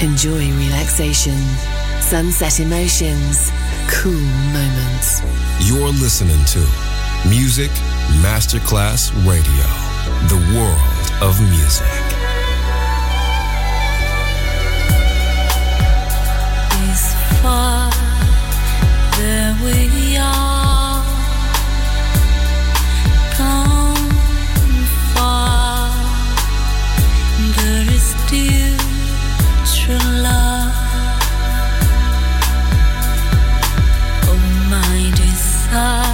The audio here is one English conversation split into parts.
Enjoy relaxation. Sunset Emotions, cool moments. You're listening to Music Masterclass Radio. The world of music. is far there we are gone far there is still Ah.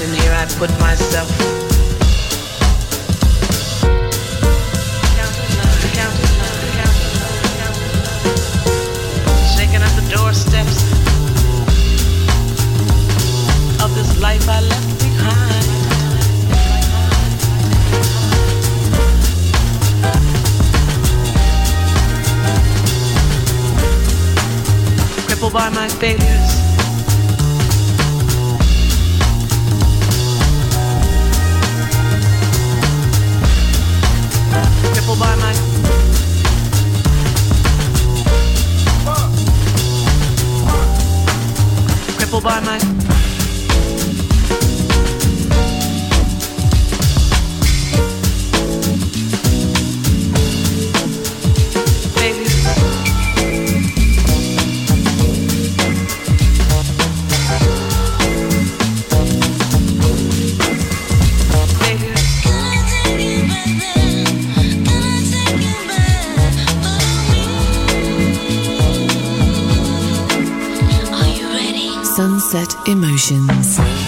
and here I put myself. Shaking at the doorsteps of this life I left behind. Crippled by my failures. by my Emotions.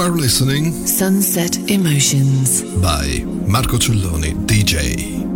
You are listening Sunset Emotions. by Marco Celloni, DJ.